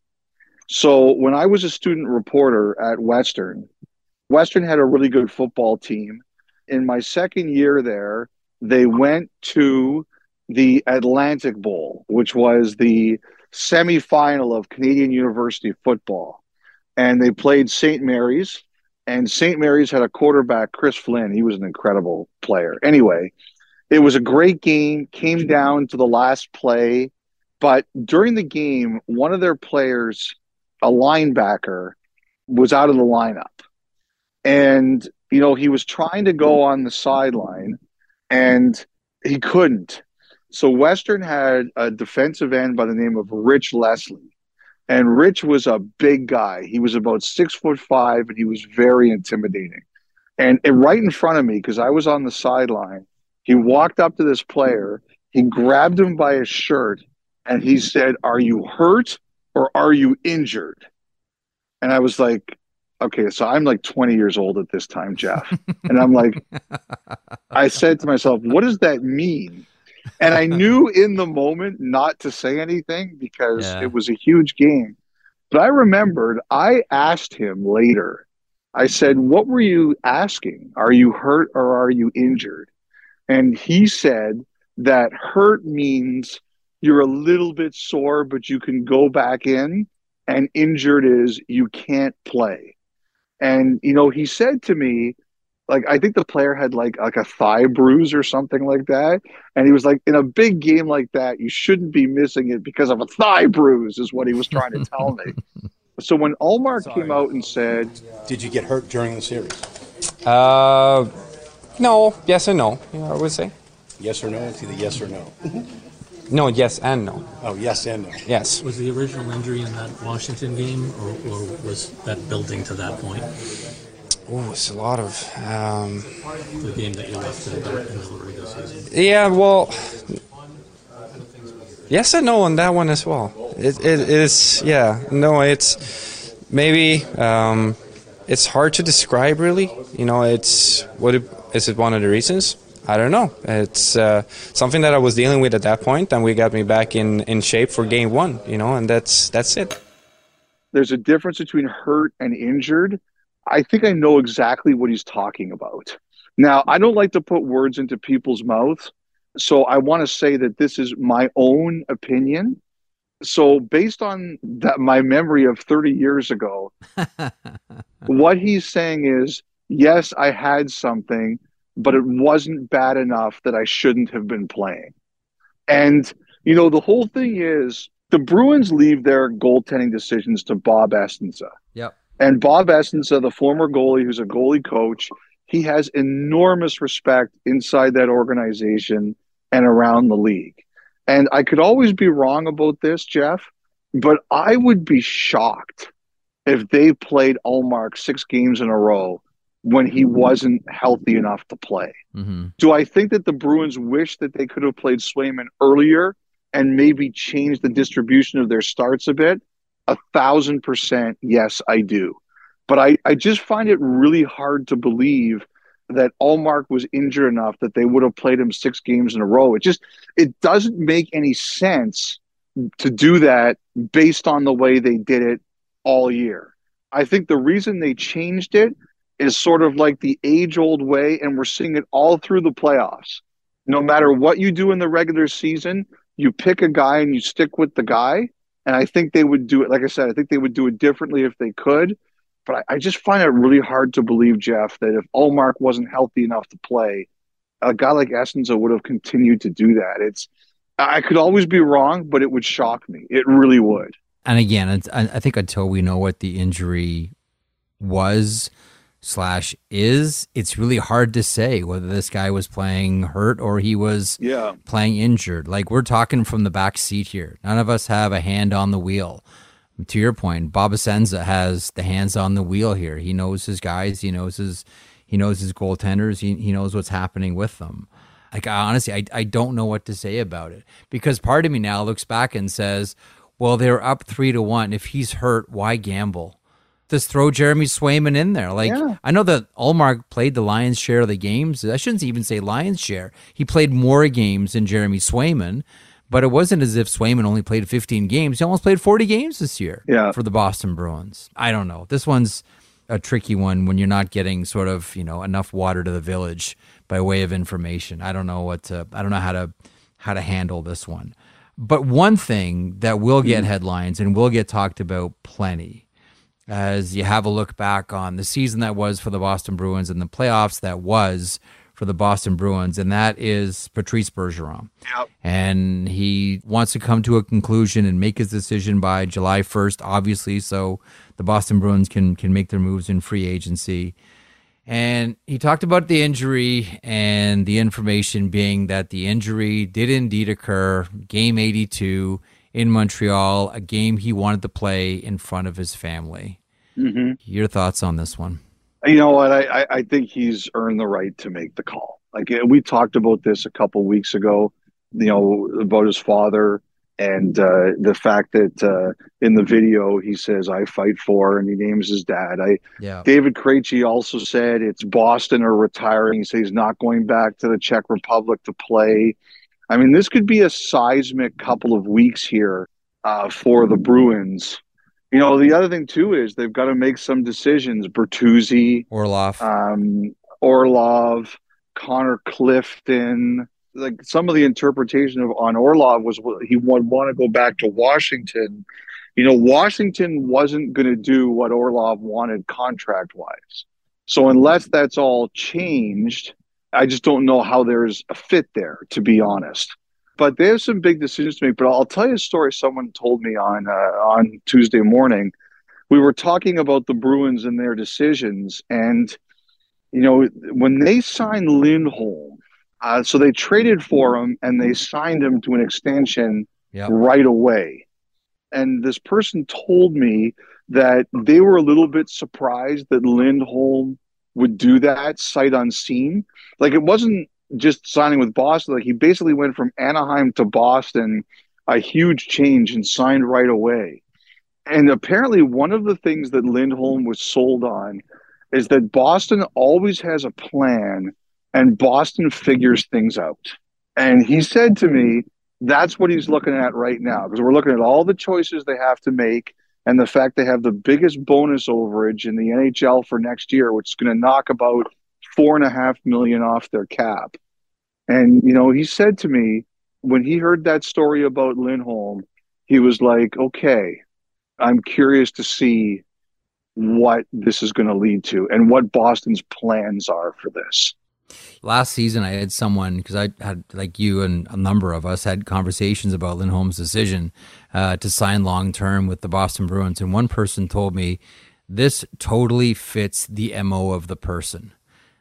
so when I was a student reporter at Western, Western had a really good football team. In my second year there, they went to the Atlantic Bowl, which was the semifinal of Canadian University football. And they played St. Mary's, and St. Mary's had a quarterback, Chris Flynn. He was an incredible player. Anyway, it was a great game, came down to the last play. But during the game, one of their players, a linebacker, was out of the lineup. And, you know, he was trying to go on the sideline and he couldn't. So Western had a defensive end by the name of Rich Leslie. And Rich was a big guy. He was about six foot five and he was very intimidating. And, and right in front of me, because I was on the sideline, he walked up to this player, he grabbed him by his shirt, and he said, Are you hurt or are you injured? And I was like, Okay, so I'm like 20 years old at this time, Jeff. and I'm like, I said to myself, What does that mean? And I knew in the moment not to say anything because yeah. it was a huge game. But I remembered I asked him later. I said, "What were you asking? Are you hurt or are you injured?" And he said that hurt means you're a little bit sore, but you can go back in, and injured is you can't play. And you know, he said to me, like I think the player had like like a thigh bruise or something like that, and he was like, in a big game like that, you shouldn't be missing it because of a thigh bruise, is what he was trying to tell me. so when Ullmark Sorry. came out and said, "Did you get hurt during the series?" Uh, no. Yes and no. Yeah, I would say. Yes or no? It's either yes or no. No, yes and no. Oh, yes and no. Yes. Was the original injury in that Washington game, or, or was that building to that point? Oh, it's a lot of. Um, the game that you left in the, in the regular season. Yeah, well, yes and no on that one as well. It, it is, yeah, no, it's maybe um, it's hard to describe really. You know, it's what it, is it one of the reasons? I don't know. It's uh, something that I was dealing with at that point, and we got me back in, in shape for game one. You know, and that's that's it. There's a difference between hurt and injured I think I know exactly what he's talking about. Now, I don't like to put words into people's mouths, So I want to say that this is my own opinion. So based on that, my memory of 30 years ago, what he's saying is, yes, I had something, but it wasn't bad enough that I shouldn't have been playing. And, you know, the whole thing is the Bruins leave their goaltending decisions to Bob Essensa. Yep. And Bob Essensa, the former goalie who's a goalie coach, he has enormous respect inside that organization and around the league. And I could always be wrong about this, Jeff, but I would be shocked if they played Ullmark six games in a row when he wasn't healthy enough to play. Mm-hmm. Do I think that the Bruins wish that they could have played Swayman earlier and maybe changed the distribution of their starts a bit? A thousand percent, yes, I do. But I, I just find it really hard to believe that Ullmark was injured enough that they would have played him six games in a row. It just it doesn't make any sense to do that based on the way they did it all year. I think the reason they changed it is sort of like the age old way, and we're seeing it all through the playoffs. No matter what you do in the regular season, you pick a guy and you stick with the guy. And I think they would do it, like I said, I think they would do it differently if they could. But I, I just find it really hard to believe, Jeff, that if Ullmark wasn't healthy enough to play, a guy like Essensa would have continued to do that. It's I could always be wrong, but it would shock me. It really would. And again, I think until we know what the injury was slash is, it's really hard to say whether this guy was playing hurt or he was Yeah. playing injured. Like we're talking from the back seat here. None of us have a hand on the wheel. To your point, Bob Essensa has the hands on the wheel here. He knows his guys. He knows his he knows his goaltenders. He he knows what's happening with them. Like I, honestly, I I don't know what to say about it because part of me now looks back and says, well, they're up three to one. If he's hurt, why gamble? Just throw Jeremy Swayman in there. Like Yeah. I know that Ullmark played the lion's share of the games. I shouldn't even say lion's share. He played more games than Jeremy Swayman, but it wasn't as if Swayman only played 15 games. He almost played 40 games this year Yeah. for the Boston Bruins. I don't know. This one's a tricky one when you're not getting sort of, you know, enough water to the village by way of information. I don't know what to, I don't know how to how to handle this one. But one thing that will get hmm. headlines and will get talked about plenty as you have a look back on the season that was for the Boston Bruins and the playoffs that was for the Boston Bruins, and that is Patrice Bergeron. Yep. And he wants to come to a conclusion and make his decision by July 1st, obviously, so the Boston Bruins can can make their moves in free agency. And he talked about the injury and the information being that the injury did indeed occur, game 82 in Montreal, a game he wanted to play in front of his family. Mm-hmm. Your thoughts on this one? You know what? I, I, I think he's earned the right to make the call. Like uh, we talked about this a couple weeks ago, you know, about his father and uh, the fact that uh, in the video he says "I fight for" and he names his dad. I Yeah. David Krejci also said it's Boston or retiring. He says he's not going back to the Czech Republic to play. I mean, this could be a seismic couple of weeks here uh, for the Bruins. You know, the other thing too is they've got to make some decisions. Bertuzzi, Orlov, um, Orlov, Connor Clifton. Like some of the interpretation of on Orlov was he would want to go back to Washington. You know, Washington wasn't going to do what Orlov wanted contract wise. So unless that's all changed, I just don't know how there's a fit there, to be honest. But they have some big decisions to make. But I'll tell you a story someone told me on uh, on Tuesday morning. We were talking about the Bruins and their decisions, and you know when they signed Lindholm, uh, so they traded for him and they signed him to an extension Yep. right away. And this person told me that they were a little bit surprised that Lindholm would do that sight unseen. Like it wasn't just signing with Boston. Like he basically went from Anaheim to Boston, a huge change, and signed right away. And apparently, one of the things that Lindholm was sold on is that Boston always has a plan and Boston figures things out. And he said to me, that's what he's looking at right now because we're looking at all the choices they have to make and the fact they have the biggest bonus overage in the NHL for next year, which is going to knock about four and a half million off their cap. And, you know, he said to me when he heard that story about Lindholm, he was like, okay, I'm curious to see what this is going to lead to and what Boston's plans are for this. Last season, I had someone because I had, like you and a number of us, had conversations about Lindholm's decision uh, to sign long term with the Boston Bruins. And one person told me this totally fits the MO of the person.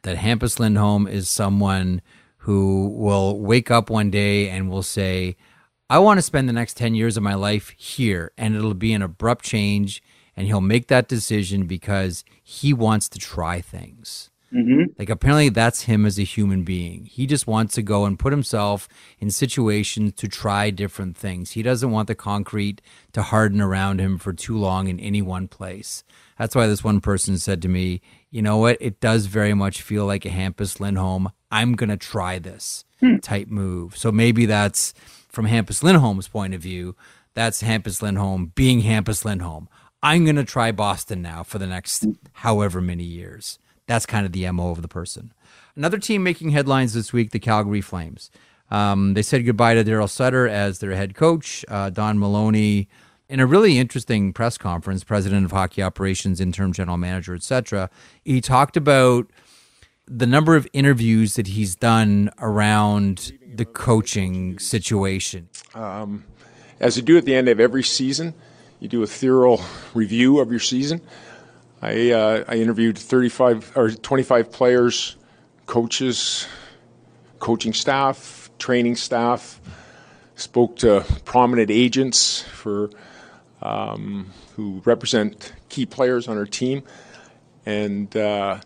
That Hampus Lindholm is someone who will wake up one day and will say, I want to spend the next 10 years of my life here. And it'll be an abrupt change. And he'll make that decision because he wants to try things. Mm-hmm. Like apparently that's him as a human being. He just wants to go and put himself in situations to try different things. He doesn't want the concrete to harden around him for too long in any one place. That's why this one person said to me, "You know what? It does very much feel like a Hampus Lindholm. I'm going to try this Hmm. type move." So maybe that's from Hampus Lindholm's point of view, that's Hampus Lindholm being Hampus Lindholm. I'm going to try Boston now for the next however many years. That's kind of the MO of the person. Another team making headlines this week, the Calgary Flames. Um, they said goodbye to Daryl Sutter as their head coach. Uh, Don Maloney, in a really interesting press conference, president of hockey operations, interim general manager, etc. He talked about the number of interviews that he's done around the coaching situation. Um, as you do at the end of every season, you do a thorough review of your season. I, uh, I interviewed 35 or 25 players, coaches, coaching staff, training staff, spoke to prominent agents for um, who represent key players on our team, and uh,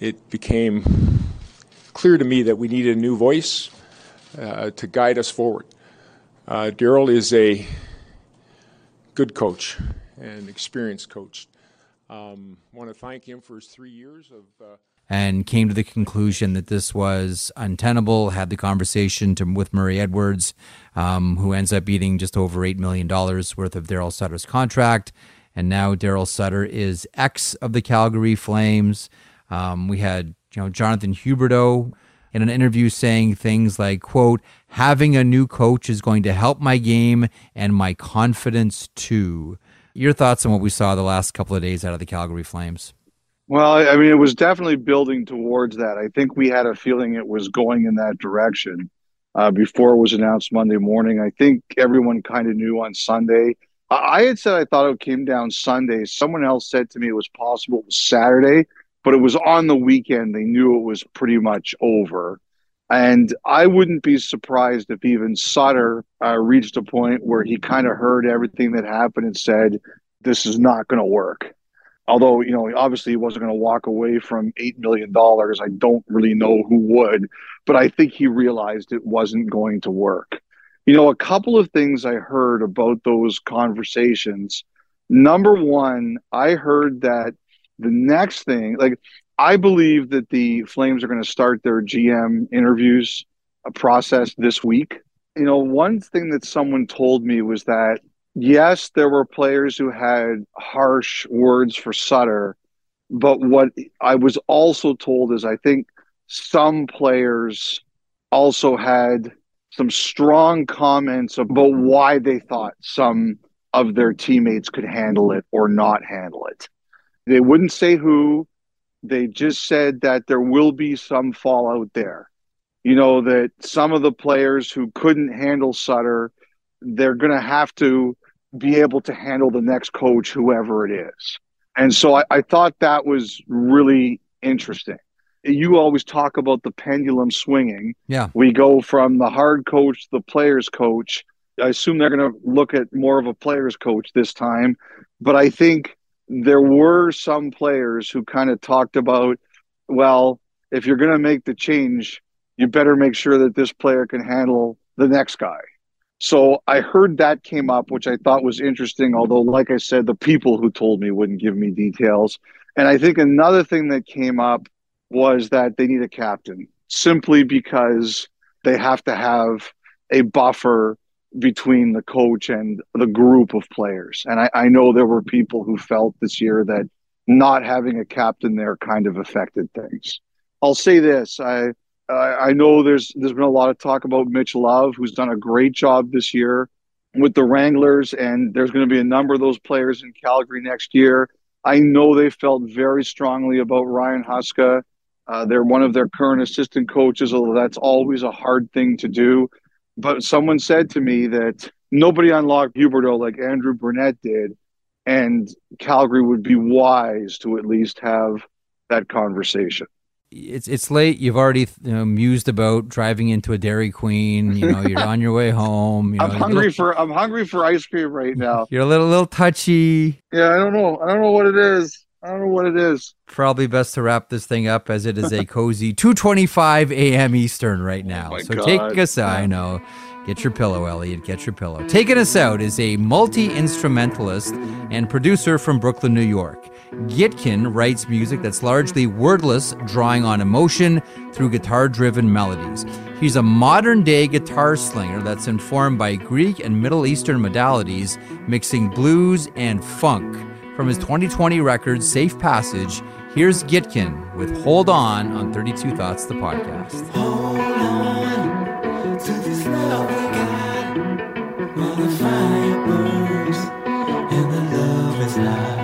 it became clear to me that we needed a new voice uh, to guide us forward. Uh, Daryl is a good coach and experienced coach. Um, want to thank him for his three years of. Uh, and came to the conclusion that this was untenable. Had the conversation to, with Murray Edwards, um, who ends up eating just over eight million dollars worth of Daryl Sutter's contract, and now Daryl Sutter is ex of the Calgary Flames. Um, we had you know Jonathan Huberdeau in an interview saying things like, "quote Having a new coach is going to help my game and my confidence too." Your thoughts on what we saw the last couple of days out of the Calgary Flames? Well, I mean, it was definitely building towards that. I think we had a feeling it was going in that direction uh, before it was announced Monday morning. I think everyone kind of knew on Sunday. I, I had said I thought it came down Sunday. Someone else said to me it was possible it was Saturday, but it was on the weekend. They knew it was pretty much over. And I wouldn't be surprised if even Sutter uh, reached a point where he kind of heard everything that happened and said, this is not going to work. Although, you know, obviously he wasn't going to walk away from $8 million. I don't really know who would, but I think he realized it wasn't going to work. You know, a couple of things I heard about those conversations. Number one, I heard that the next thing, like, I believe that the Flames are going to start their GM interviews uh, process this week. You know, one thing that someone told me was that yes, there were players who had harsh words for Sutter, but what I was also told is I think some players also had some strong comments about why they thought some of their teammates could handle it or not handle it. They wouldn't say who, they just said that there will be some fallout there. You know, that some of the players who couldn't handle Sutter, they're going to have to be able to handle the next coach, whoever it is. And so I, I thought that was really interesting. You always talk about the pendulum swinging. Yeah. We go from the hard coach to the players coach. I assume they're going to look at more of a players coach this time. But I think there were some players who kind of talked about, well, if you're going to make the change, you better make sure that this player can handle the next guy. So I heard that came up, which I thought was interesting. Although, like I said, the people who told me wouldn't give me details. And I think another thing that came up was that they need a captain simply because they have to have a buffer between the coach and the group of players. And I, I know there were people who felt this year that not having a captain there kind of affected things. I'll say this I Uh, I know there's there's been a lot of talk about Mitch Love, who's done a great job this year with the Wranglers, and there's going to be a number of those players in Calgary next year. I know they felt very strongly about Ryan Huska. Uh, they're one of their current assistant coaches, although that's always a hard thing to do. But someone said to me that nobody unlocked Huberdeau like Andrew Brunette did, and Calgary would be wise to at least have that conversation it's it's late. You've already you know, mused about driving into a Dairy Queen. You know, you're on your way home. You know, I'm hungry little, for I'm hungry for ice cream right now. You're a little little touchy. Yeah, I don't know. I don't know what it is. I don't know what it is. Probably best to wrap this thing up as it is a cozy 2:25 a.m. Eastern right oh now. Oh so God. take us. out. I know. Get your pillow, Elliotte. Get your pillow. Taking us out is a multi instrumentalist and producer from Brooklyn, New York. Gitkin writes music that's largely wordless, drawing on emotion through guitar driven melodies. He's a modern day guitar slinger that's informed by Greek and Middle Eastern modalities, mixing blues and funk. From his 2020 record, Safe Passage, here's Gitkin with Hold On on 32 Thoughts, the podcast. Hold on to this love we got the fire burns and the love is not.